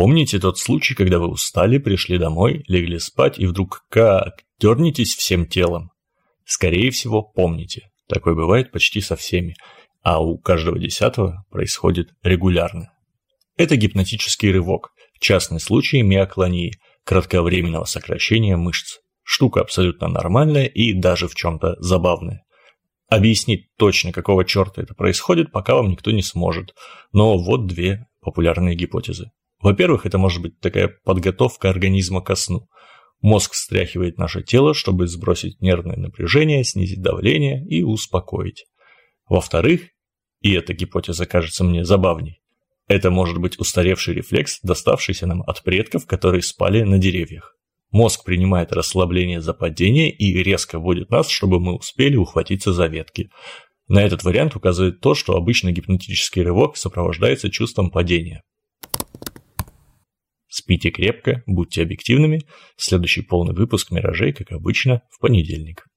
Помните тот случай, когда вы устали, пришли домой, легли спать и вдруг как дернетесь всем телом? Скорее всего, помните. Такое бывает почти со всеми, а у каждого десятого происходит регулярно. Это гипнотический рывок, частный случай миоклонии, кратковременного сокращения мышц. Штука абсолютно нормальная и даже в чем-то забавная. Объяснить точно, какого черта это происходит, пока вам никто не сможет. Но вот две популярные гипотезы. Во-первых, это может быть такая подготовка организма ко сну. Мозг встряхивает наше тело, чтобы сбросить нервное напряжение, снизить давление и успокоить. Во-вторых, и эта гипотеза кажется мне забавней, это может быть устаревший рефлекс, доставшийся нам от предков, которые спали на деревьях. Мозг принимает расслабление за падение и резко вводит нас, чтобы мы успели ухватиться за ветки. На этот вариант указывает то, что обычно гипнотический рывок сопровождается чувством падения. Спите крепко, будьте объективными. Следующий полный выпуск «Миражей», как обычно, в понедельник.